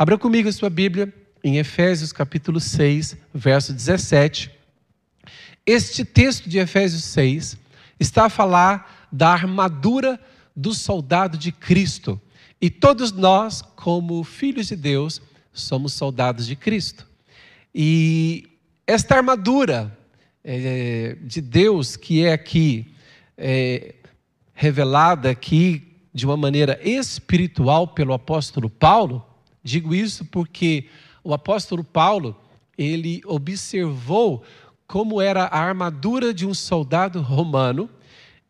Abra comigo a sua Bíblia em Efésios capítulo 6, verso 17. Este texto de Efésios 6 está a falar da armadura do soldado de Cristo. E todos nós, como filhos de Deus, somos soldados de Cristo. E esta armadura é, de Deus que é aqui é, revelada aqui de uma maneira espiritual pelo apóstolo Paulo, digo isso porque o apóstolo Paulo, ele observou como era a armadura de um soldado romano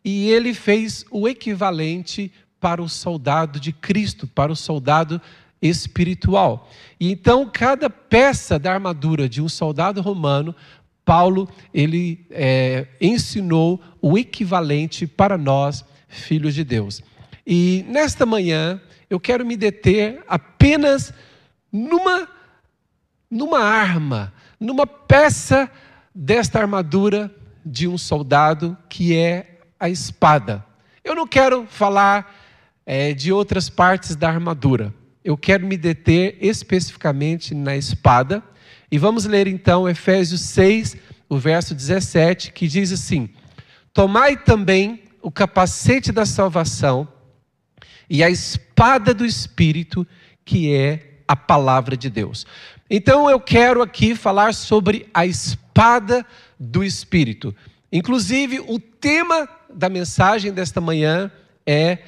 e ele fez o equivalente para o soldado de Cristo, para o soldado espiritual. E então cada peça da armadura de um soldado romano, Paulo ele é, ensinou o equivalente para nós filhos de Deus. E nesta manhã eu quero me deter apenas numa numa arma, numa peça desta armadura de um soldado que é a espada. Eu não quero falar é, de outras partes da armadura. Eu quero me deter especificamente na espada. E vamos ler então Efésios 6, o verso 17, que diz assim: Tomai também o capacete da salvação e a espada do Espírito, que é a palavra de Deus. Então eu quero aqui falar sobre a espada do Espírito. Inclusive, o tema da mensagem desta manhã é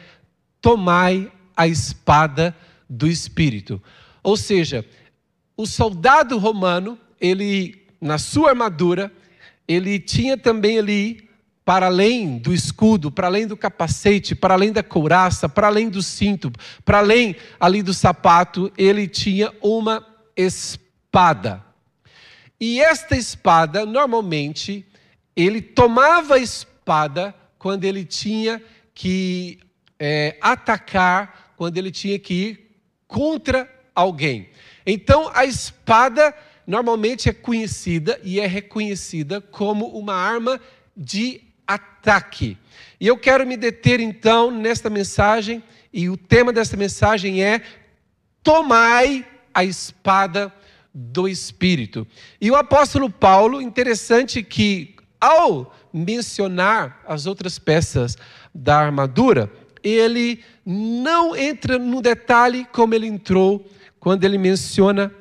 Tomai a espada do Espírito. Ou seja, o soldado romano, ele, na sua armadura, ele tinha também ali para além do escudo, para além do capacete, para além da couraça, para além do cinto, para além ali do sapato, ele tinha uma espada. E esta espada, normalmente, ele tomava a espada quando ele tinha que é, atacar, quando ele tinha que ir contra alguém. Então, a espada normalmente é conhecida e é reconhecida como uma arma de ataque. E eu quero me deter então nesta mensagem, e o tema desta mensagem é: Tomai a espada do Espírito. E o apóstolo Paulo, interessante que ao mencionar as outras peças da armadura, ele não entra no detalhe como ele entrou quando ele menciona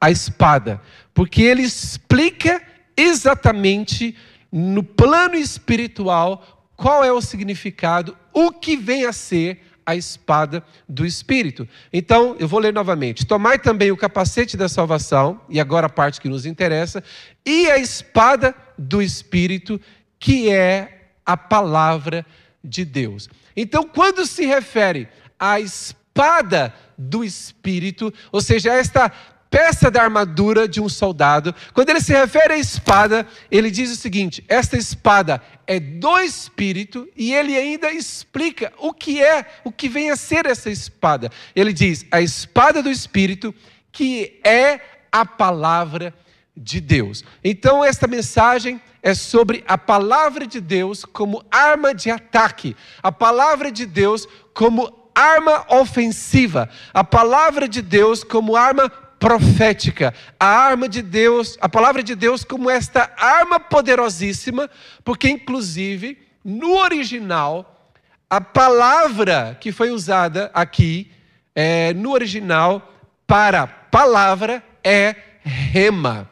a espada, porque ele explica exatamente no plano espiritual qual é o significado, o que vem a ser a espada do Espírito. Então, eu vou ler novamente. Tomai também o capacete da salvação, e agora a parte que nos interessa, e a espada do Espírito, que é a palavra de Deus. Então, quando se refere à espada do Espírito, ou seja, esta peça da armadura de um soldado. Quando ele se refere à espada, ele diz o seguinte: esta espada é do espírito e ele ainda explica o que é, o que vem a ser essa espada. Ele diz: a espada do espírito, que é a palavra de Deus. Então, esta mensagem é sobre a palavra de Deus como arma de ataque, a palavra de Deus como arma ofensiva, a palavra de Deus como arma profética, a arma de Deus, a palavra de Deus como esta arma poderosíssima, porque inclusive no original a palavra que foi usada aqui é, no original para palavra é rema.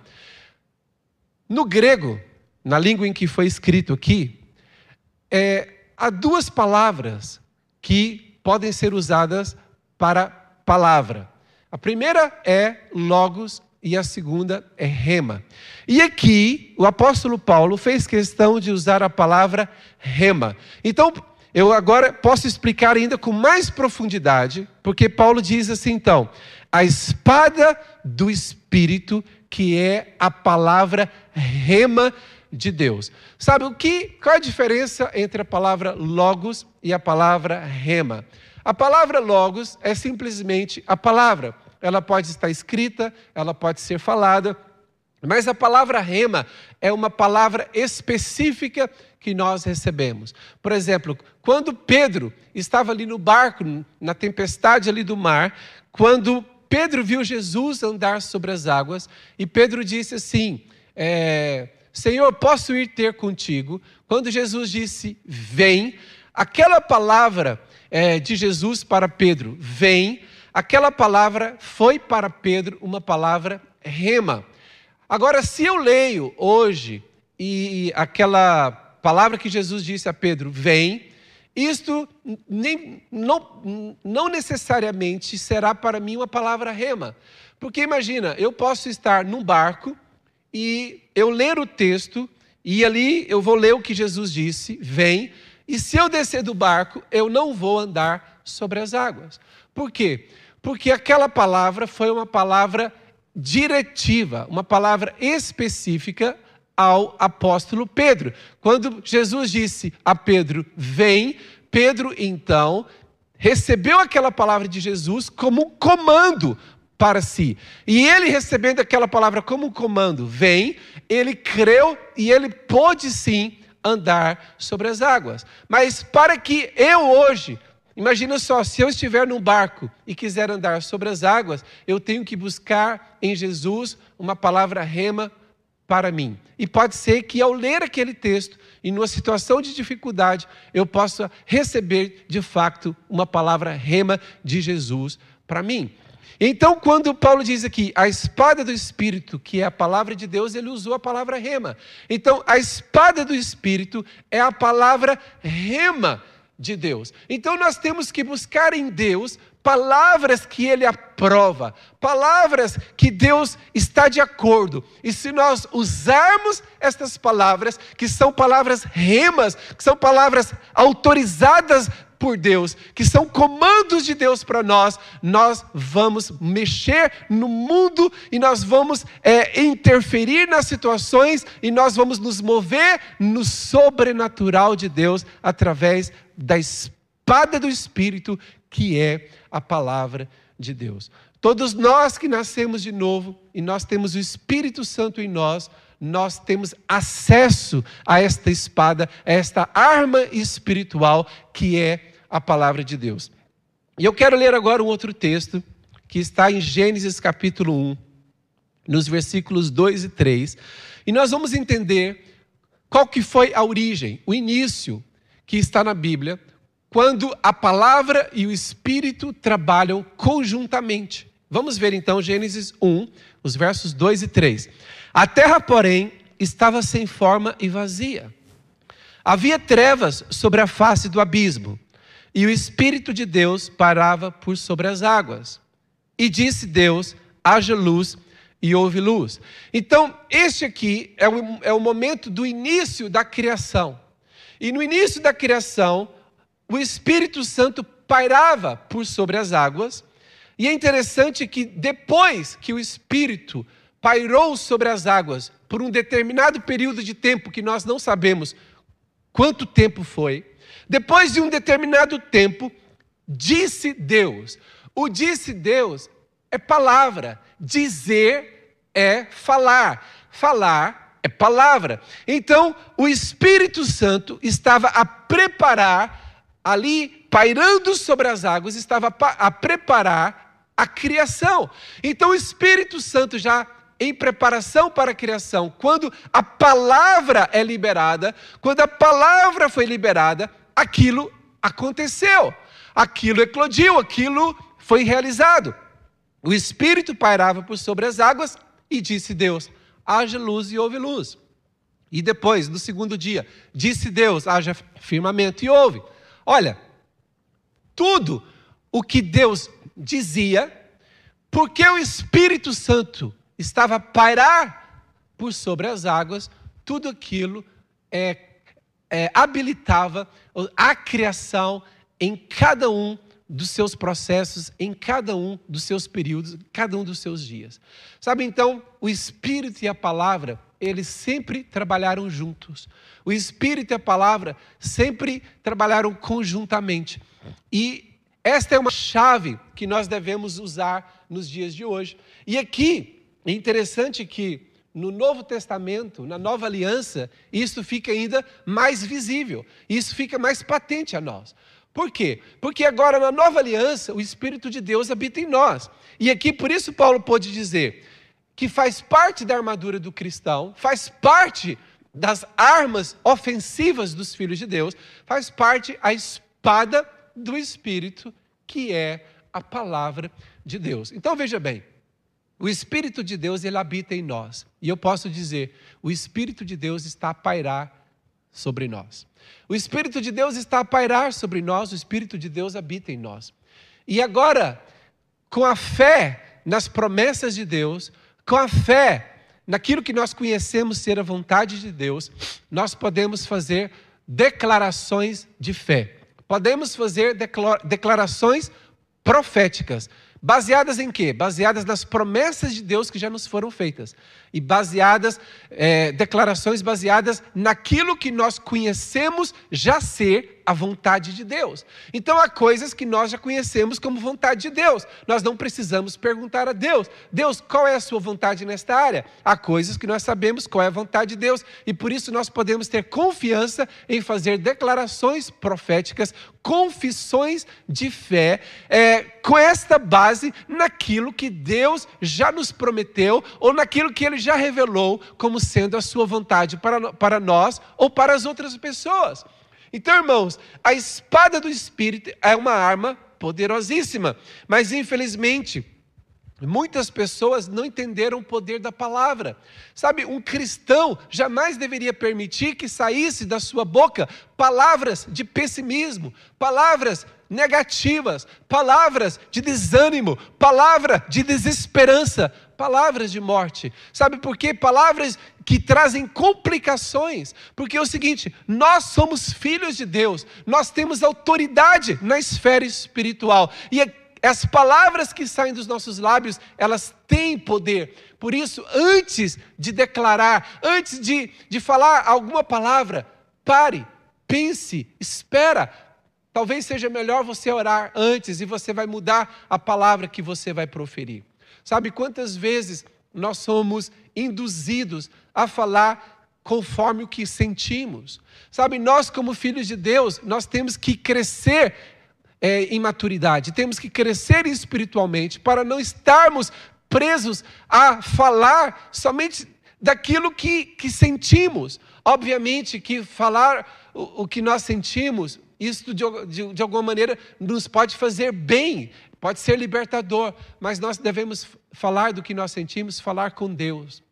No grego, na língua em que foi escrito aqui, é, há duas palavras que podem ser usadas para palavra. A primeira é logos e a segunda é rema. E aqui o apóstolo Paulo fez questão de usar a palavra rema. Então, eu agora posso explicar ainda com mais profundidade, porque Paulo diz assim então: a espada do espírito, que é a palavra rema de Deus. Sabe o que? Qual a diferença entre a palavra logos e a palavra rema? A palavra logos é simplesmente a palavra. Ela pode estar escrita, ela pode ser falada, mas a palavra rema é uma palavra específica que nós recebemos. Por exemplo, quando Pedro estava ali no barco, na tempestade ali do mar, quando Pedro viu Jesus andar sobre as águas e Pedro disse assim: é, Senhor, posso ir ter contigo? Quando Jesus disse, vem, aquela palavra é, de Jesus para Pedro, vem, aquela palavra foi para Pedro uma palavra rema. Agora, se eu leio hoje e aquela palavra que Jesus disse a Pedro, vem, isto nem, não, não necessariamente será para mim uma palavra rema. Porque imagina, eu posso estar num barco e eu ler o texto, e ali eu vou ler o que Jesus disse, vem, e se eu descer do barco, eu não vou andar sobre as águas. Por quê? Porque aquela palavra foi uma palavra diretiva, uma palavra específica ao apóstolo Pedro. Quando Jesus disse a Pedro, vem, Pedro então recebeu aquela palavra de Jesus como um comando para si. E ele recebendo aquela palavra como um comando, vem, ele creu e ele pôde sim andar sobre as águas. Mas para que eu hoje, imagina só, se eu estiver num barco e quiser andar sobre as águas, eu tenho que buscar em Jesus uma palavra rema para mim. E pode ser que ao ler aquele texto e numa situação de dificuldade, eu possa receber de fato uma palavra rema de Jesus para mim. Então, quando Paulo diz aqui a espada do Espírito, que é a palavra de Deus, ele usou a palavra rema. Então, a espada do Espírito é a palavra rema de Deus. Então, nós temos que buscar em Deus palavras que ele aprova, palavras que Deus está de acordo. E se nós usarmos estas palavras, que são palavras remas, que são palavras autorizadas por Deus, que são comandos de Deus para nós, nós vamos mexer no mundo e nós vamos é, interferir nas situações e nós vamos nos mover no sobrenatural de Deus através da espada do Espírito, que é a palavra de Deus. Todos nós que nascemos de novo e nós temos o Espírito Santo em nós, nós temos acesso a esta espada, a esta arma espiritual que é a palavra de Deus. E eu quero ler agora um outro texto que está em Gênesis capítulo 1, nos versículos 2 e 3, e nós vamos entender qual que foi a origem, o início que está na Bíblia, quando a palavra e o espírito trabalham conjuntamente. Vamos ver então Gênesis 1, os versos 2 e 3. A terra, porém, estava sem forma e vazia. Havia trevas sobre a face do abismo, e o Espírito de Deus parava por sobre as águas. E disse Deus: haja luz, e houve luz. Então, este aqui é o, é o momento do início da criação. E no início da criação, o Espírito Santo pairava por sobre as águas. E é interessante que depois que o Espírito pairou sobre as águas por um determinado período de tempo que nós não sabemos quanto tempo foi, depois de um determinado tempo, disse Deus. O disse Deus é palavra, dizer é falar, falar é palavra. Então, o Espírito Santo estava a preparar, ali, pairando sobre as águas, estava a preparar a criação. Então, o Espírito Santo já em preparação para a criação, quando a palavra é liberada, quando a palavra foi liberada, aquilo aconteceu, aquilo eclodiu, aquilo foi realizado. O Espírito pairava por sobre as águas e disse Deus: haja luz e houve luz. E depois, no segundo dia, disse Deus: haja firmamento e houve. Olha, tudo o que Deus dizia, porque o Espírito Santo estava a pairar por sobre as águas, tudo aquilo é é, habilitava a criação em cada um dos seus processos, em cada um dos seus períodos, cada um dos seus dias. Sabe então, o Espírito e a palavra, eles sempre trabalharam juntos. O Espírito e a palavra sempre trabalharam conjuntamente. E esta é uma chave que nós devemos usar nos dias de hoje. E aqui, é interessante que no Novo Testamento, na Nova Aliança, isso fica ainda mais visível, isso fica mais patente a nós. Por quê? Porque agora na nova aliança o Espírito de Deus habita em nós. E aqui por isso Paulo pôde dizer que faz parte da armadura do cristão, faz parte das armas ofensivas dos filhos de Deus, faz parte a espada do Espírito, que é a palavra de Deus. Então veja bem, o Espírito de Deus ele habita em nós. E eu posso dizer, o Espírito de Deus está a pairar sobre nós. O Espírito de Deus está a pairar sobre nós, o Espírito de Deus habita em nós. E agora, com a fé nas promessas de Deus, com a fé naquilo que nós conhecemos ser a vontade de Deus, nós podemos fazer declarações de fé. Podemos fazer declarações proféticas. Baseadas em quê? Baseadas nas promessas de Deus que já nos foram feitas. E baseadas, é, declarações baseadas naquilo que nós conhecemos já ser a vontade de Deus. Então há coisas que nós já conhecemos como vontade de Deus. Nós não precisamos perguntar a Deus: Deus, qual é a sua vontade nesta área? Há coisas que nós sabemos qual é a vontade de Deus e por isso nós podemos ter confiança em fazer declarações proféticas, confissões de fé, é, com esta base naquilo que Deus já nos prometeu ou naquilo que Ele já revelou como sendo a sua vontade para, para nós ou para as outras pessoas. Então, irmãos, a espada do Espírito é uma arma poderosíssima, mas infelizmente, Muitas pessoas não entenderam o poder da palavra. Sabe, um cristão jamais deveria permitir que saísse da sua boca palavras de pessimismo, palavras negativas, palavras de desânimo, palavra de desesperança, palavras de morte. Sabe por quê? Palavras que trazem complicações. Porque é o seguinte: nós somos filhos de Deus, nós temos autoridade na esfera espiritual. E as palavras que saem dos nossos lábios, elas têm poder. Por isso, antes de declarar, antes de, de falar alguma palavra, pare, pense, espera. Talvez seja melhor você orar antes e você vai mudar a palavra que você vai proferir. Sabe quantas vezes nós somos induzidos a falar conforme o que sentimos? Sabe, nós, como filhos de Deus, nós temos que crescer é, em maturidade, temos que crescer espiritualmente para não estarmos presos a falar somente daquilo que, que sentimos. Obviamente que falar o, o que nós sentimos, isso de, de, de alguma maneira nos pode fazer bem, pode ser libertador, mas nós devemos falar do que nós sentimos, falar com Deus.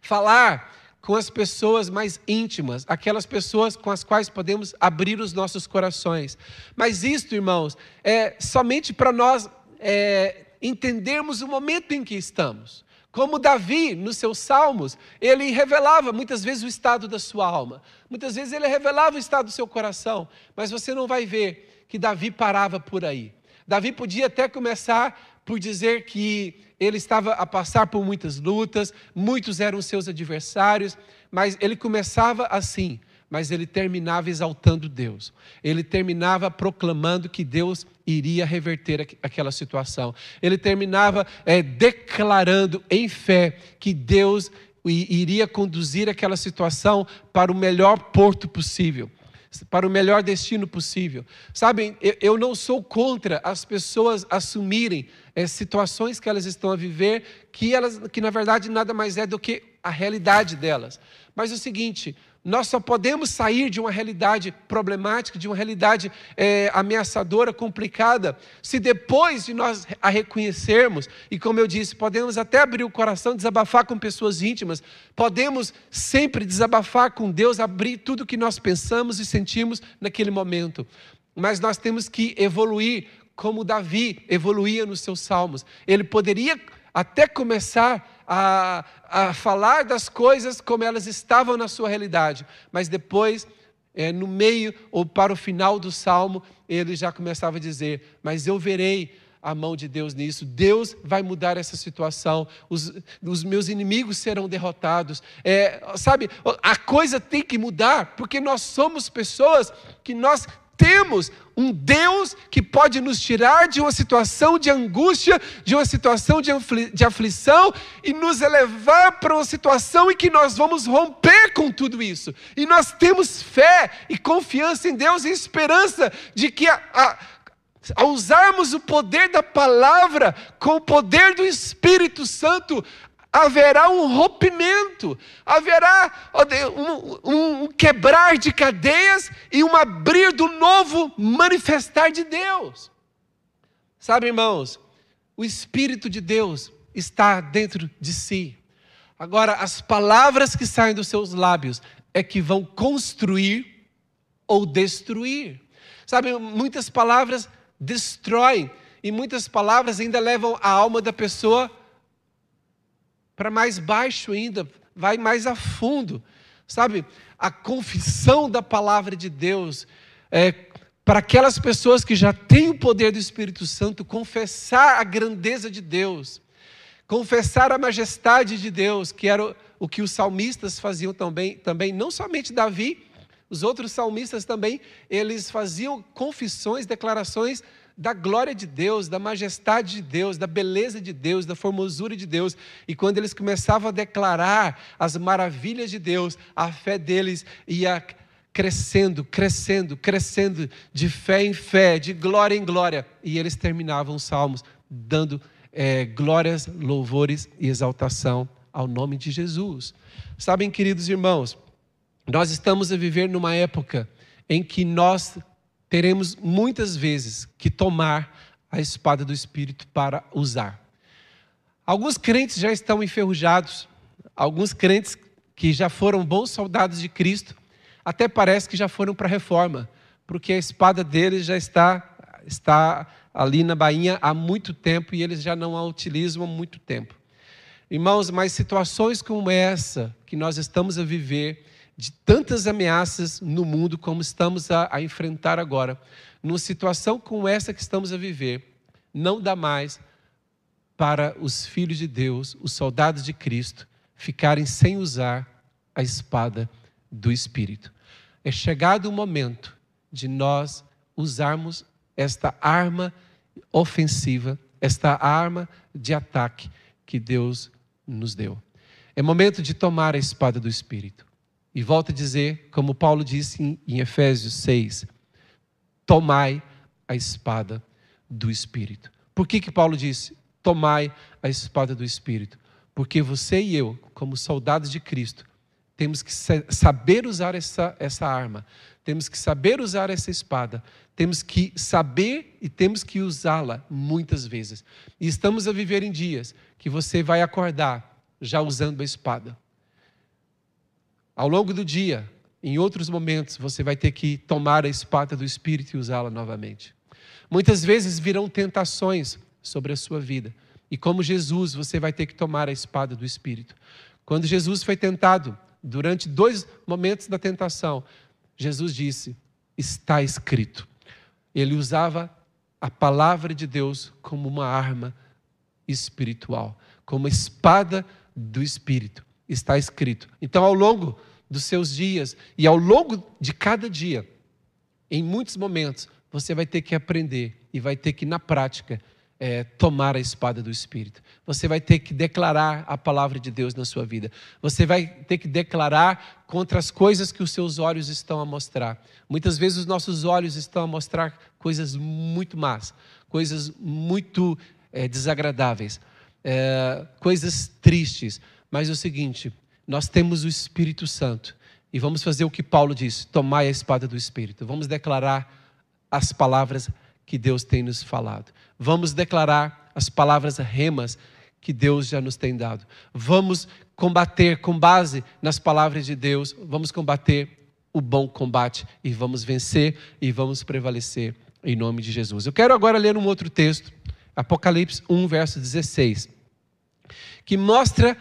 Falar com as pessoas mais íntimas, aquelas pessoas com as quais podemos abrir os nossos corações. Mas isto, irmãos, é somente para nós é, entendermos o momento em que estamos. Como Davi, nos seus salmos, ele revelava muitas vezes o estado da sua alma, muitas vezes ele revelava o estado do seu coração, mas você não vai ver que Davi parava por aí. Davi podia até começar por dizer que ele estava a passar por muitas lutas, muitos eram seus adversários, mas ele começava assim, mas ele terminava exaltando Deus. Ele terminava proclamando que Deus iria reverter aquela situação. Ele terminava é, declarando em fé que Deus iria conduzir aquela situação para o melhor porto possível para o melhor destino possível. Sabem, eu não sou contra as pessoas assumirem é, situações que elas estão a viver, que, elas, que na verdade nada mais é do que a realidade delas. Mas é o seguinte, nós só podemos sair de uma realidade problemática, de uma realidade é, ameaçadora, complicada, se depois de nós a reconhecermos, e como eu disse, podemos até abrir o coração, desabafar com pessoas íntimas, podemos sempre desabafar com Deus, abrir tudo o que nós pensamos e sentimos naquele momento. Mas nós temos que evoluir como Davi evoluía nos seus salmos. Ele poderia até começar a, a falar das coisas como elas estavam na sua realidade, mas depois, é, no meio ou para o final do salmo, ele já começava a dizer: Mas eu verei a mão de Deus nisso. Deus vai mudar essa situação. Os, os meus inimigos serão derrotados. É, sabe, a coisa tem que mudar, porque nós somos pessoas que nós temos um Deus que pode nos tirar de uma situação de angústia, de uma situação de, afli de aflição e nos elevar para uma situação em que nós vamos romper com tudo isso. E nós temos fé e confiança em Deus e esperança de que a, a ao usarmos o poder da palavra com o poder do Espírito Santo, haverá um rompimento, haverá um, um, quebrar de cadeias e um abrir do novo manifestar de Deus. Sabe, irmãos, o Espírito de Deus está dentro de si. Agora, as palavras que saem dos seus lábios é que vão construir ou destruir. Sabe, muitas palavras destroem e muitas palavras ainda levam a alma da pessoa para mais baixo ainda, vai mais a fundo. Sabe, a confissão da palavra de Deus é, para aquelas pessoas que já têm o poder do Espírito Santo, confessar a grandeza de Deus, confessar a majestade de Deus, que era o, o que os salmistas faziam também, também, não somente Davi, os outros salmistas também, eles faziam confissões, declarações da glória de Deus, da majestade de Deus, da beleza de Deus, da formosura de Deus. E quando eles começavam a declarar as maravilhas de Deus, a fé deles ia crescendo, crescendo, crescendo, de fé em fé, de glória em glória. E eles terminavam os salmos dando é, glórias, louvores e exaltação ao nome de Jesus. Sabem, queridos irmãos, nós estamos a viver numa época em que nós teremos muitas vezes que tomar a espada do Espírito para usar. Alguns crentes já estão enferrujados, alguns crentes que já foram bons soldados de Cristo, até parece que já foram para a reforma, porque a espada deles já está, está ali na bainha há muito tempo e eles já não a utilizam há muito tempo. Irmãos, mas situações como essa que nós estamos a viver, de tantas ameaças no mundo como estamos a, a enfrentar agora, numa situação como essa que estamos a viver, não dá mais para os filhos de Deus, os soldados de Cristo, ficarem sem usar a espada do Espírito. É chegado o momento de nós usarmos esta arma ofensiva, esta arma de ataque que Deus nos deu. É momento de tomar a espada do Espírito. E volto a dizer, como Paulo disse em, em Efésios 6, tomai a espada do Espírito. Por que, que Paulo disse, tomai a espada do Espírito? Porque você e eu, como soldados de Cristo, temos que saber usar essa, essa arma, temos que saber usar essa espada, temos que saber e temos que usá-la muitas vezes. E estamos a viver em dias que você vai acordar já usando a espada. Ao longo do dia, em outros momentos, você vai ter que tomar a espada do Espírito e usá-la novamente. Muitas vezes virão tentações sobre a sua vida. E como Jesus, você vai ter que tomar a espada do Espírito. Quando Jesus foi tentado, durante dois momentos da tentação, Jesus disse: Está escrito. Ele usava a palavra de Deus como uma arma espiritual, como espada do Espírito. Está escrito. Então, ao longo dos seus dias e ao longo de cada dia, em muitos momentos, você vai ter que aprender e vai ter que, na prática, é, tomar a espada do Espírito. Você vai ter que declarar a palavra de Deus na sua vida. Você vai ter que declarar contra as coisas que os seus olhos estão a mostrar. Muitas vezes os nossos olhos estão a mostrar coisas muito más, coisas muito é, desagradáveis, é, coisas tristes. Mas é o seguinte: nós temos o Espírito Santo. E vamos fazer o que Paulo disse: tomai a espada do Espírito. Vamos declarar as palavras que Deus tem nos falado. Vamos declarar as palavras remas que Deus já nos tem dado. Vamos combater com base nas palavras de Deus. Vamos combater o bom combate e vamos vencer e vamos prevalecer em nome de Jesus. Eu quero agora ler um outro texto, Apocalipse 1, verso 16, que mostra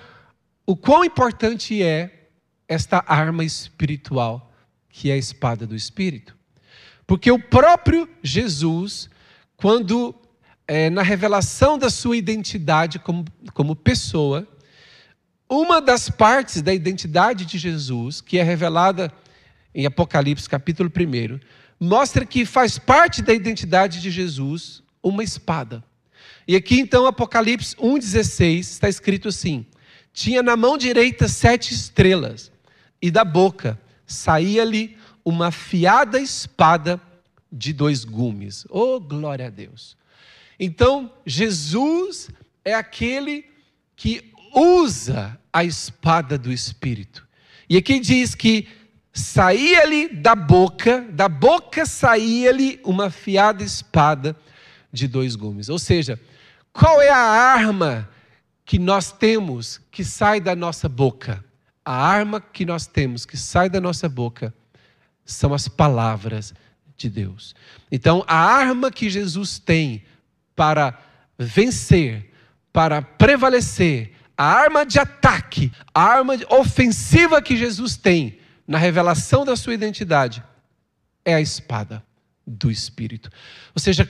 o quão importante é esta arma espiritual, que é a espada do Espírito. Porque o próprio Jesus, quando é, na revelação da sua identidade como, como pessoa, uma das partes da identidade de Jesus, que é revelada em Apocalipse capítulo 1, mostra que faz parte da identidade de Jesus uma espada. E aqui então, Apocalipse 1,16 está escrito assim: Tinha na mão direita sete estrelas, e da boca saía-lhe uma afiada espada de dois gumes. Oh, glória a Deus! Então, Jesus é aquele que usa a espada do Espírito. E aqui diz que saía-lhe da boca, da boca saía-lhe uma afiada espada de dois gumes. Ou seja, qual é a arma que nós temos que sai da nossa boca? A arma que nós temos que sai da nossa boca são as palavras de Deus. Então, a arma que Jesus tem para vencer, para prevalecer, a arma de ataque, a arma ofensiva que Jesus tem na revelação da sua identidade é a espada do Espírito. Ou seja,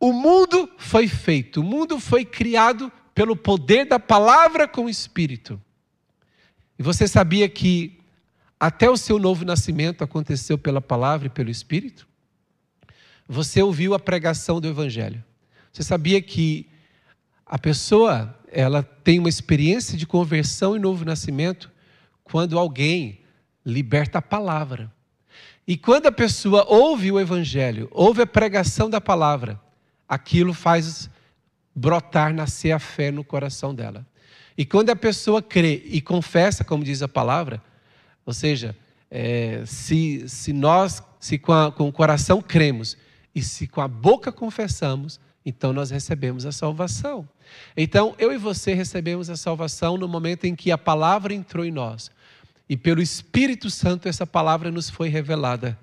o mundo foi feito, o mundo foi criado pelo poder da palavra com o Espírito. E você sabia que até o seu novo nascimento aconteceu pela palavra e pelo Espírito? Você ouviu a pregação do Evangelho. Você sabia que a pessoa ela tem uma experiência de conversão e novo nascimento quando alguém liberta a palavra. E quando a pessoa ouve o evangelho, ouve a pregação da palavra, aquilo faz brotar, nascer a fé no coração dela. E quando a pessoa crê e confessa, como diz a palavra, ou seja, é, se, se nós, se com, a, com o coração cremos e se com a boca confessamos, então nós recebemos a salvação. Então, eu e você recebemos a salvação no momento em que a palavra entrou em nós. E pelo Espírito Santo essa palavra nos foi revelada.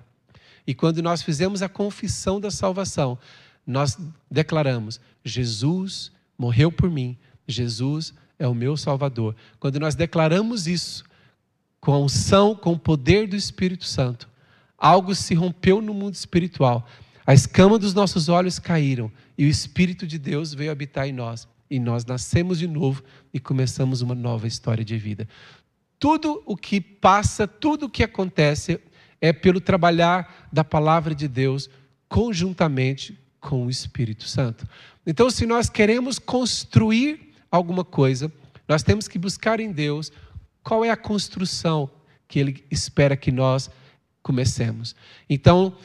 E quando nós fizemos a confissão da salvação, nós declaramos: Jesus morreu por mim, Jesus é o meu Salvador. Quando nós declaramos isso, com a unção, com o poder do Espírito Santo, algo se rompeu no mundo espiritual. A escama dos nossos olhos caíram e o Espírito de Deus veio habitar em nós. E nós nascemos de novo e começamos uma nova história de vida. Tudo o que passa, tudo o que acontece é pelo trabalhar da palavra de Deus conjuntamente com o Espírito Santo. Então, se nós queremos construir alguma coisa, nós temos que buscar em Deus qual é a construção que Ele espera que nós comecemos. Então,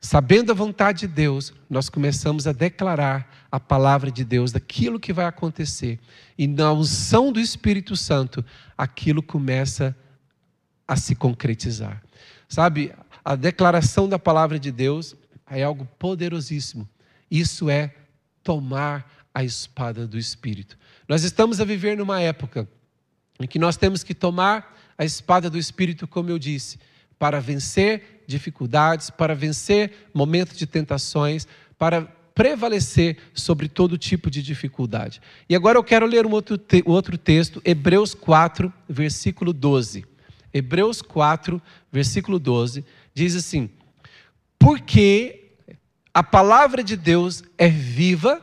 sabendo a vontade de Deus, nós começamos a declarar a palavra de Deus daquilo que vai acontecer. E na unção do Espírito Santo, aquilo começa a se concretizar. Sabe, a declaração da palavra de Deus é algo poderosíssimo. Isso é tomar a espada do Espírito. Nós estamos a viver numa época em que nós temos que tomar a espada do Espírito, como eu disse, para vencer dificuldades, para vencer momentos de tentações, para prevalecer sobre todo tipo de dificuldade. E agora eu quero ler um outro, te outro texto, Hebreus 4, versículo 12. Hebreus 4, versículo 12, diz assim: Porque a palavra de Deus é viva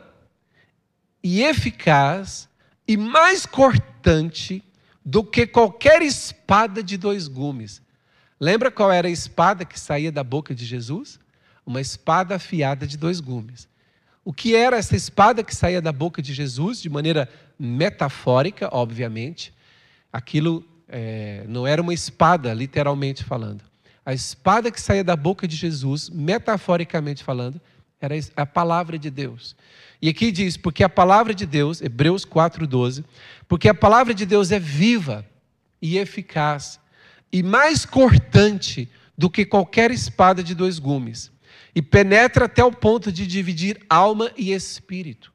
e eficaz e mais cortante do que qualquer espada de dois gumes Lembra qual era a espada que saía da boca de Jesus? Uma espada afiada de dois gumes. O que era essa espada que saía da boca de Jesus, de maneira metafórica, obviamente? Aquilo é, não era uma espada, literalmente falando. A espada que saía da boca de Jesus, metaforicamente falando, era a palavra de Deus. E aqui diz: porque a palavra de Deus, Hebreus 4,12, porque a palavra de Deus é viva e eficaz e mais cortante do que qualquer espada de dois gumes, e penetra até o ponto de dividir alma e espírito,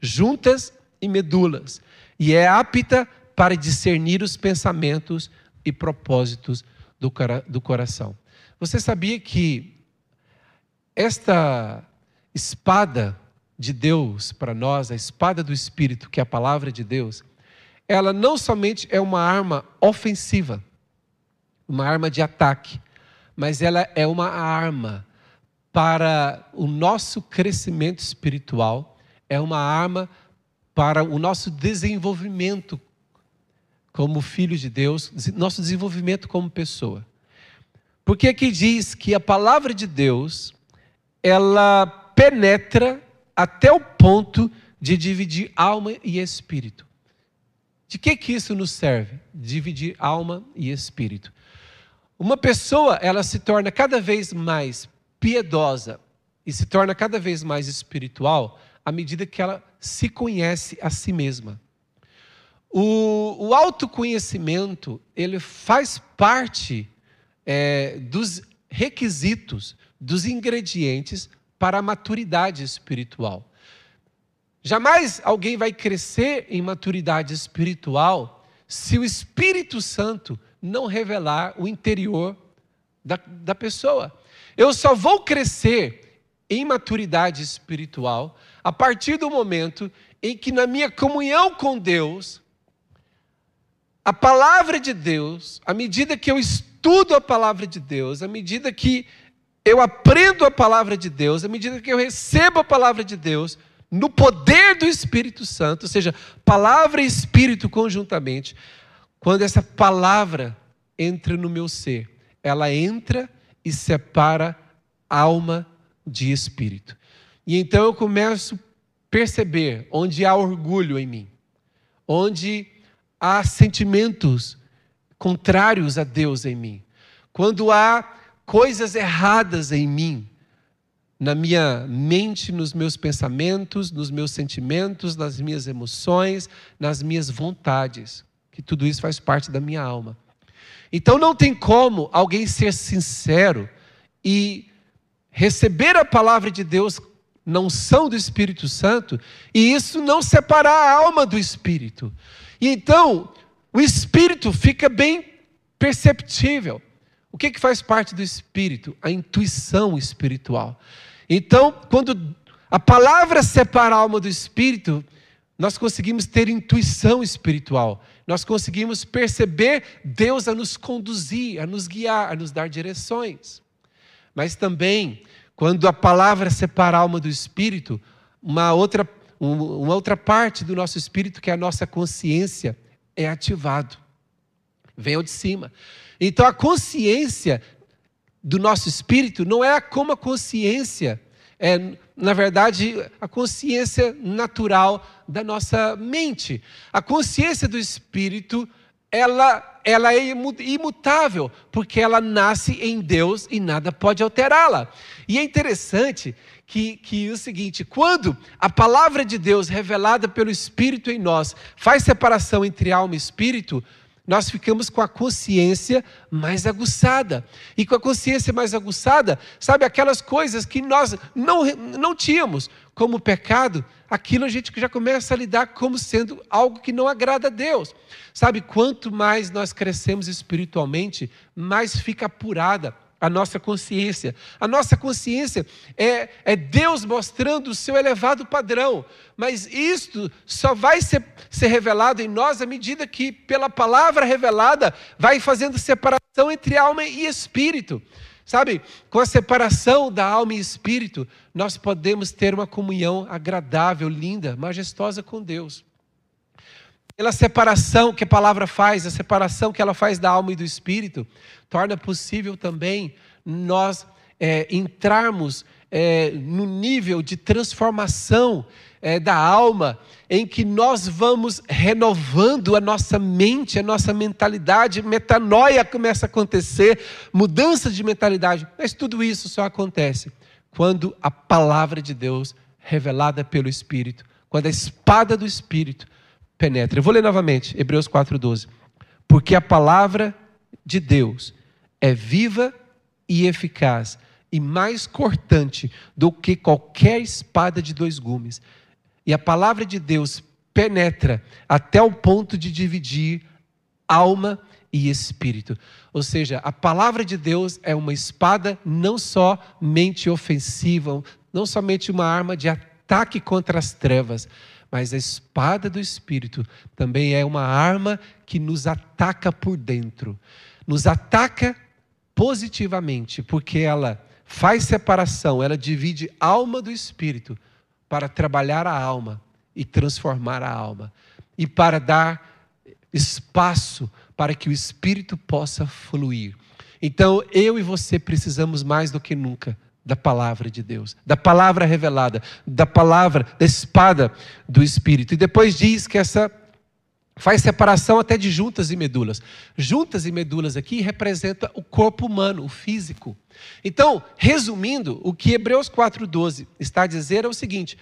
juntas e medulas, e é apta para discernir os pensamentos e propósitos do, do coração. Você sabia que esta espada de Deus para nós, a espada do Espírito, que é a palavra de Deus, ela não somente é uma arma ofensiva, uma arma de ataque, mas ela é uma arma para o nosso crescimento espiritual, é uma arma para o nosso desenvolvimento como filho de Deus, nosso desenvolvimento como pessoa. Porque aqui diz que a palavra de Deus, ela penetra até o ponto de dividir alma e espírito. De que que isso nos serve? Dividir alma e espírito. Uma pessoa, ela se torna cada vez mais piedosa e se torna cada vez mais espiritual à medida que ela se conhece a si mesma. O, o autoconhecimento, ele faz parte é, dos requisitos, dos ingredientes para a maturidade espiritual. Jamais alguém vai crescer em maturidade espiritual se o Espírito Santo não revelar o interior da, da pessoa. Eu só vou crescer em maturidade espiritual a partir do momento em que, na minha comunhão com Deus, a palavra de Deus, à medida que eu estudo a palavra de Deus, à medida que eu aprendo a palavra de Deus, à medida que eu recebo a palavra de Deus, no poder do Espírito Santo, ou seja, palavra e espírito conjuntamente, quando essa palavra entra no meu ser, ela entra e separa alma de espírito. E então eu começo a perceber onde há orgulho em mim, onde há sentimentos contrários a Deus em mim, quando há coisas erradas em mim, na minha mente, nos meus pensamentos, nos meus sentimentos, nas minhas emoções, nas minhas vontades, que tudo isso faz parte da minha alma. Então não tem como alguém ser sincero e receber a palavra de Deus não são do Espírito Santo e isso não separar a alma do espírito. E então o espírito fica bem perceptível. O que, que faz parte do espírito? A intuição espiritual. Então, quando a palavra separa a alma do espírito, nós conseguimos ter intuição espiritual. Nós conseguimos perceber Deus a nos conduzir, a nos guiar, a nos dar direções. Mas também, quando a palavra separa a alma do espírito, uma outra, uma outra parte do nosso espírito, que é a nossa consciência, é ativado. Vem ao de cima. Então a consciência do nosso espírito não é como a consciência, é, na verdade, a consciência natural da nossa mente. A consciência do espírito, ela, ela é imutável, porque ela nasce em Deus e nada pode alterá-la. E é interessante que, que o seguinte: quando a palavra de Deus revelada pelo Espírito em nós faz separação entre alma e espírito, nós ficamos com a consciência mais aguçada. E com a consciência mais aguçada, sabe, aquelas coisas que nós não, não tínhamos, como pecado, aquilo a gente já começa a lidar como sendo algo que não agrada a Deus. Sabe, quanto mais nós crescemos espiritualmente, mais fica apurada a nossa consciência. A nossa consciência é, é Deus mostrando o seu elevado padrão. Mas isto só vai ser, ser revelado em nós à medida que, pela palavra revelada, vai fazendo separação entre alma e espírito. Sabe, com a separação da alma e espírito, nós podemos ter uma comunhão agradável, linda, majestosa com Deus. Pela separação que a palavra faz, a separação que ela faz da alma e do espírito, torna possível também nós é, entrarmos é, no nível de transformação é, da alma, em que nós vamos renovando a nossa mente, a nossa mentalidade, metanoia começa a acontecer, mudança de mentalidade. Mas tudo isso só acontece quando a palavra de Deus, revelada pelo Espírito, quando a espada do Espírito penetra. Eu vou ler novamente, Hebreus 4,12. Porque a palavra de Deus é viva e eficaz, e mais cortante do que qualquer espada de dois gumes. E a palavra de Deus penetra até o ponto de dividir alma e espírito. Ou seja, a palavra de Deus é uma espada não somente ofensiva, não somente uma arma de ataque contra as trevas, mas a espada do Espírito também é uma arma que nos ataca por dentro. Nos ataca positivamente, porque ela faz separação, ela divide alma do espírito para trabalhar a alma e transformar a alma e para dar espaço para que o espírito possa fluir. Então, eu e você precisamos mais do que nunca da palavra de Deus, da palavra revelada, da palavra, da espada do Espírito. E depois diz que essa faz separação até de juntas e medulas. Juntas e medulas aqui representa o corpo humano, o físico. Então, resumindo, o que Hebreus 4:12 está a dizer é o seguinte: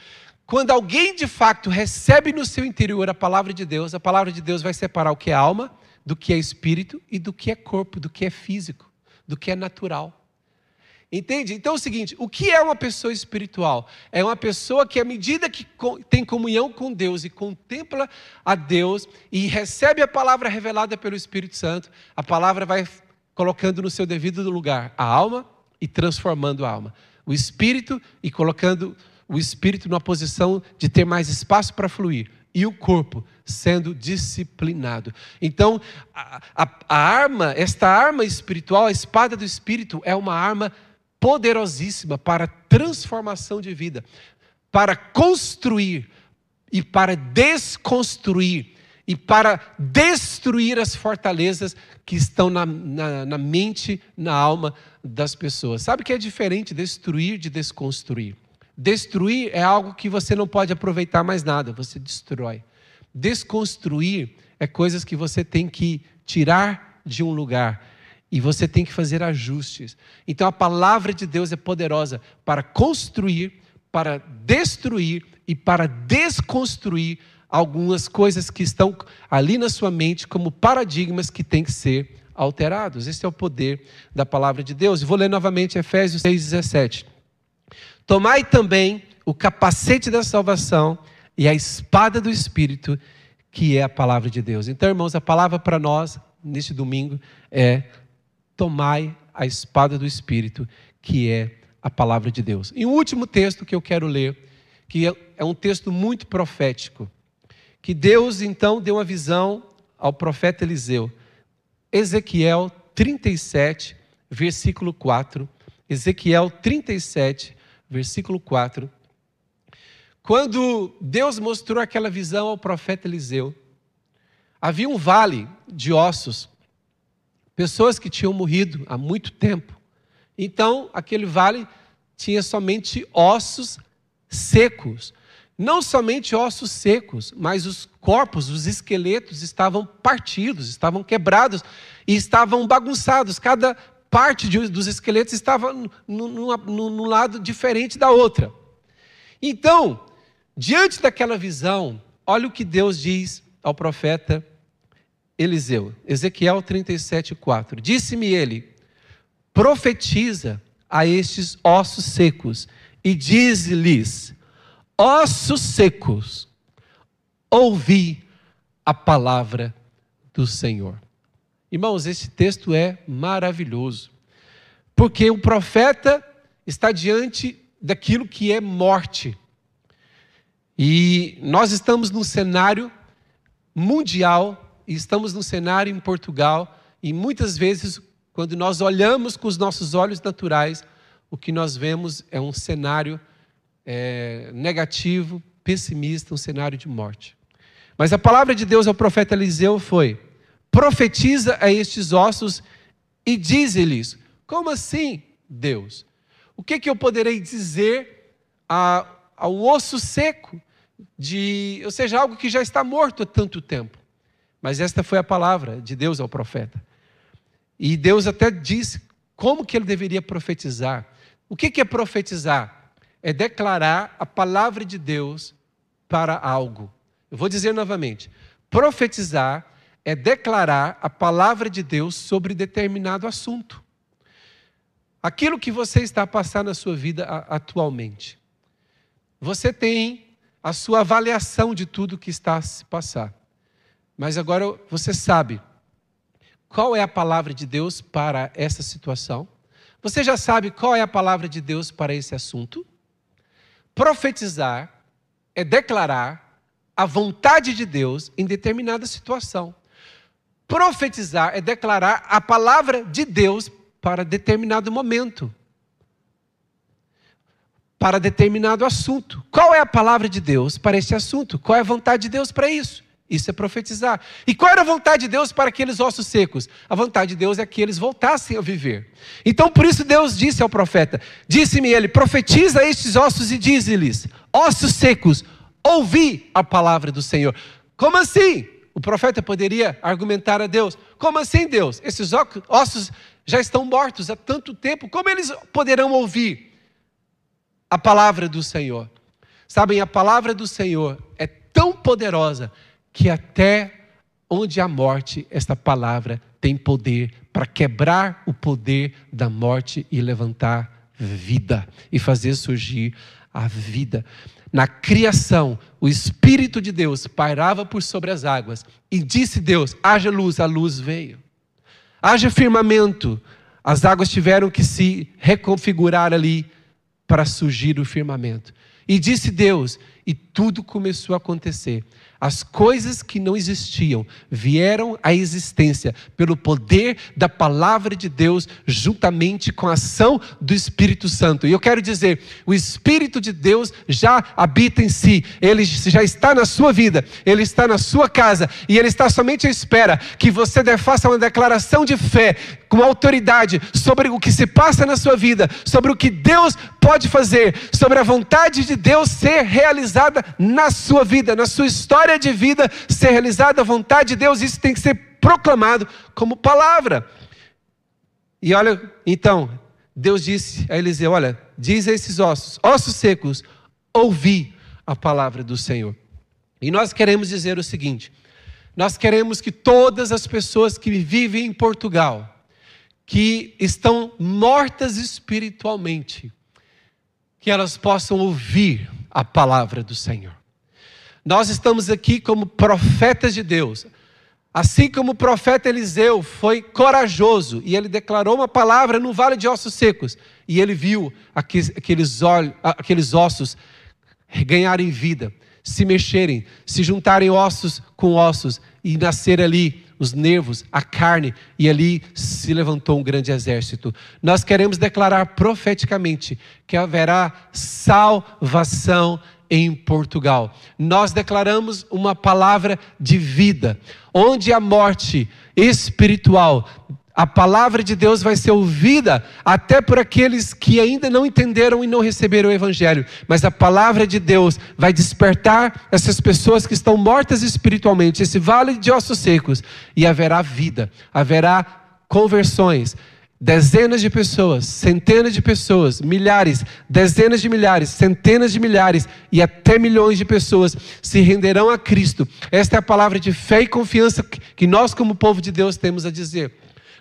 quando alguém de fato recebe no seu interior a palavra de Deus, a palavra de Deus vai separar o que é alma do que é espírito e do que é corpo, do que é físico, do que é natural. Entende? Então é o seguinte: o que é uma pessoa espiritual? É uma pessoa que, à medida que tem comunhão com Deus e contempla a Deus e recebe a palavra revelada pelo Espírito Santo, a palavra vai colocando no seu devido lugar a alma e transformando a alma. O espírito e colocando o espírito numa posição de ter mais espaço para fluir. E o corpo sendo disciplinado. Então, a, a, a arma, esta arma espiritual, a espada do espírito, é uma arma poderosíssima para transformação de vida, para construir e para desconstruir e para destruir as fortalezas que estão na, na, na, mente, na alma das pessoas. Sabe que é diferente destruir de desconstruir? Destruir é algo que você não pode aproveitar mais nada, você destrói. Desconstruir é coisas que você tem que tirar de um lugar e você tem que fazer ajustes. Então a palavra de Deus é poderosa para construir, para destruir e para desconstruir algumas coisas que estão ali na sua mente como paradigmas que têm que ser alterados. Esse é o poder da palavra de Deus. vou ler novamente Efésios 6:17. Tomai também o capacete da salvação e a espada do espírito, que é a palavra de Deus. Então, irmãos, a palavra para nós neste domingo é tomai a espada do Espírito, que é a palavra de Deus. E um último texto que eu quero ler, que é, é um texto muito profético, que Deus então deu uma visão ao profeta Eliseu. Ezequiel 37, versículo 4. Ezequiel 37, versículo 4. Quando Deus mostrou aquela visão ao profeta Eliseu, havia um vale de ossos pessoas que tinham morrido há muito tempo. Então, aquele vale tinha somente ossos secos. Não somente ossos secos, mas os corpos, os esqueletos estavam partidos, estavam quebrados e estavam bagunçados. Cada parte de, dos esqueletos estava num lado diferente da outra. Então, diante daquela visão, olha o que Deus diz ao profeta Eliseu. Ezequiel 37, 4. Disse-me ele: profetiza a estes ossos secos e diz-lhes: ossos secos, ouvi a palavra do Senhor. Irmãos, esse texto é maravilhoso, porque o profeta está diante daquilo que é morte. E nós estamos num cenário mundial estamos no cenário em Portugal, e muitas vezes, quando nós olhamos com os nossos olhos naturais, o que nós vemos é um cenário é, negativo, pessimista, um cenário de morte. Mas a palavra de Deus ao profeta Eliseu foi: profetiza a estes ossos e dize-lhes: como assim, Deus? O que, que eu poderei dizer a, ao osso seco, de, ou seja, algo que já está morto há tanto tempo? Mas esta foi a palavra de Deus ao profeta. E Deus até disse como que ele deveria profetizar. O que é profetizar? É declarar a palavra de Deus para algo. Eu vou dizer novamente: profetizar é declarar a palavra de Deus sobre determinado assunto. Aquilo que você está passando na sua vida atualmente. Você tem a sua avaliação de tudo que está a se passar. Mas agora você sabe qual é a palavra de Deus para essa situação? Você já sabe qual é a palavra de Deus para esse assunto? Profetizar é declarar a vontade de Deus em determinada situação. Profetizar é declarar a palavra de Deus para determinado momento, para determinado assunto. Qual é a palavra de Deus para esse assunto? Qual é a vontade de Deus para isso? Isso é profetizar. E qual era a vontade de Deus para aqueles ossos secos? A vontade de Deus é que eles voltassem a viver. Então, por isso, Deus disse ao profeta: Disse-me ele, profetiza estes ossos e dize-lhes: Ossos secos, ouvi a palavra do Senhor. Como assim? O profeta poderia argumentar a Deus: Como assim, Deus? Esses ossos já estão mortos há tanto tempo, como eles poderão ouvir a palavra do Senhor? Sabem, a palavra do Senhor é tão poderosa que até onde há morte, esta palavra tem poder para quebrar o poder da morte e levantar vida e fazer surgir a vida. Na criação, o Espírito de Deus pairava por sobre as águas e disse Deus: haja luz, a luz veio. Haja firmamento, as águas tiveram que se reconfigurar ali para surgir o firmamento. E disse Deus, e tudo começou a acontecer. As coisas que não existiam vieram à existência pelo poder da palavra de Deus, juntamente com a ação do Espírito Santo. E eu quero dizer, o Espírito de Deus já habita em si, ele já está na sua vida, ele está na sua casa, e ele está somente à espera que você faça uma declaração de fé com autoridade sobre o que se passa na sua vida, sobre o que Deus pode fazer, sobre a vontade de Deus ser realizada na sua vida, na sua história de vida, ser realizada a vontade de Deus, isso tem que ser proclamado como palavra. E olha, então, Deus disse a Eliseu: Olha, diz a esses ossos, ossos secos, ouvi a palavra do Senhor. E nós queremos dizer o seguinte: nós queremos que todas as pessoas que vivem em Portugal, que estão mortas espiritualmente, que elas possam ouvir a palavra do Senhor. Nós estamos aqui como profetas de Deus. Assim como o profeta Eliseu foi corajoso e ele declarou uma palavra no vale de ossos secos, e ele viu aqueles, olhos, aqueles ossos ganharem vida, se mexerem, se juntarem ossos com ossos e nascer ali os nervos, a carne, e ali se levantou um grande exército. Nós queremos declarar profeticamente que haverá salvação em Portugal. Nós declaramos uma palavra de vida, onde a morte espiritual a palavra de Deus vai ser ouvida até por aqueles que ainda não entenderam e não receberam o Evangelho. Mas a palavra de Deus vai despertar essas pessoas que estão mortas espiritualmente, esse vale de ossos secos, e haverá vida, haverá conversões. Dezenas de pessoas, centenas de pessoas, milhares, dezenas de milhares, centenas de milhares e até milhões de pessoas se renderão a Cristo. Esta é a palavra de fé e confiança que nós, como povo de Deus, temos a dizer.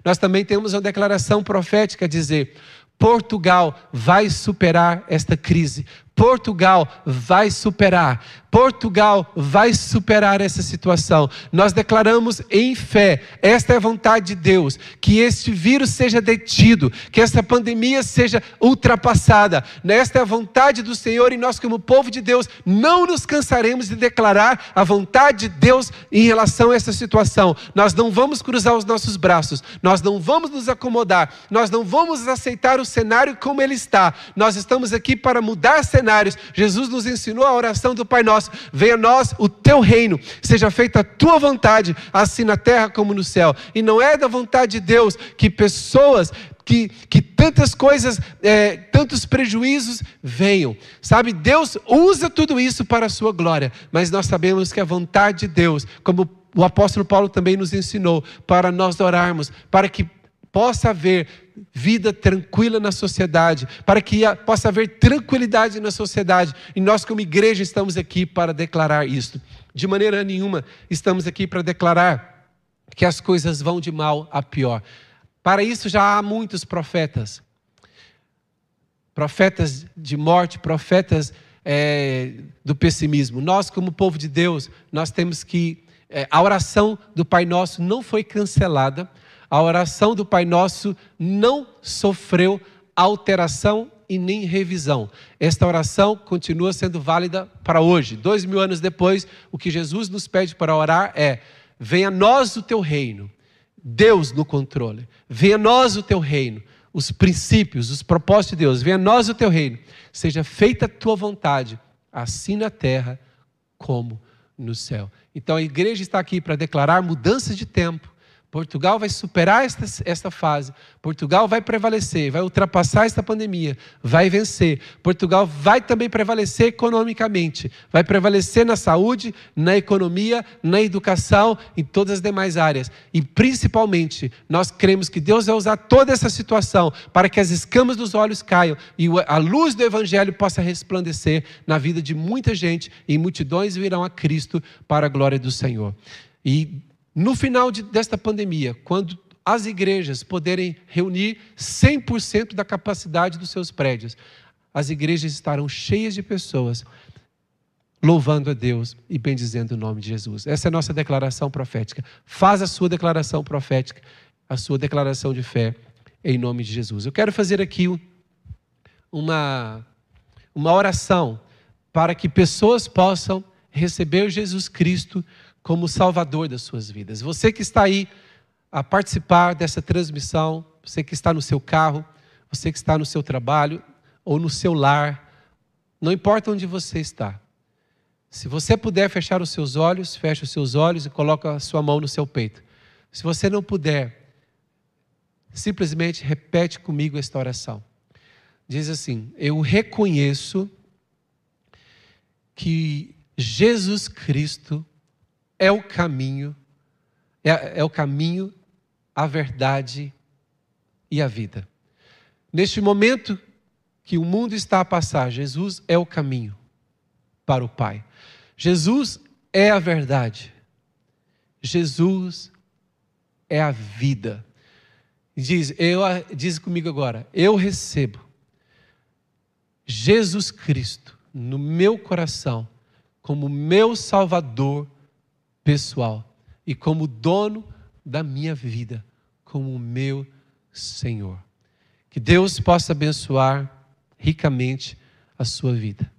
Nós também temos uma declaração profética a dizer: Portugal vai superar esta crise. Portugal vai superar. Portugal vai superar essa situação. Nós declaramos em fé, esta é a vontade de Deus, que este vírus seja detido, que esta pandemia seja ultrapassada. Esta é a vontade do Senhor e nós, como povo de Deus, não nos cansaremos de declarar a vontade de Deus em relação a essa situação. Nós não vamos cruzar os nossos braços, nós não vamos nos acomodar, nós não vamos aceitar o cenário como ele está. Nós estamos aqui para mudar cenários. Jesus nos ensinou a oração do Pai Nosso venha a nós o teu reino, seja feita a tua vontade, assim na terra como no céu. E não é da vontade de Deus que pessoas que, que, tantas coisas, é, tantos prejuízos venham. Sabe, Deus usa tudo isso para a sua glória, mas nós sabemos que a vontade de Deus, como o apóstolo Paulo também nos ensinou, para nós orarmos, para que possa haver vida tranquila na sociedade, para que possa haver tranquilidade na sociedade. E nós, como igreja, estamos aqui para declarar isto. De maneira nenhuma estamos aqui para declarar que as coisas vão de mal a pior. Para isso já há muitos profetas. Profetas de morte, profetas é, do pessimismo. Nós, como povo de Deus, nós temos que. É, a oração do Pai Nosso não foi cancelada a oração do Pai Nosso não sofreu alteração e nem revisão. Esta oração continua sendo válida para hoje. Dois mil anos depois, o que Jesus nos pede para orar é: venha a nós o teu reino, Deus no controle, venha a nós o teu reino, os princípios, os propósitos de Deus, venha a nós o teu reino, seja feita a tua vontade, assim na terra como no céu. Então a igreja está aqui para declarar mudança de tempo. Portugal vai superar esta, esta fase. Portugal vai prevalecer, vai ultrapassar esta pandemia, vai vencer. Portugal vai também prevalecer economicamente, vai prevalecer na saúde, na economia, na educação, em todas as demais áreas. E principalmente, nós cremos que Deus vai usar toda essa situação para que as escamas dos olhos caiam e a luz do Evangelho possa resplandecer na vida de muita gente e multidões virão a Cristo para a glória do Senhor. E no final de, desta pandemia, quando as igrejas poderem reunir 100% da capacidade dos seus prédios, as igrejas estarão cheias de pessoas louvando a Deus e bendizendo o nome de Jesus. Essa é a nossa declaração profética. Faz a sua declaração profética, a sua declaração de fé em nome de Jesus. Eu quero fazer aqui uma, uma oração para que pessoas possam receber Jesus Cristo como Salvador das suas vidas. Você que está aí a participar dessa transmissão, você que está no seu carro, você que está no seu trabalho ou no seu lar, não importa onde você está. Se você puder fechar os seus olhos, feche os seus olhos e coloca a sua mão no seu peito. Se você não puder, simplesmente repete comigo esta oração. Diz assim: Eu reconheço que Jesus Cristo é o caminho, é, é o caminho, a verdade e a vida. Neste momento que o mundo está a passar, Jesus é o caminho para o Pai. Jesus é a verdade. Jesus é a vida. Diz, eu, diz comigo agora, eu recebo Jesus Cristo no meu coração como meu Salvador pessoal e como dono da minha vida, como meu Senhor. Que Deus possa abençoar ricamente a sua vida.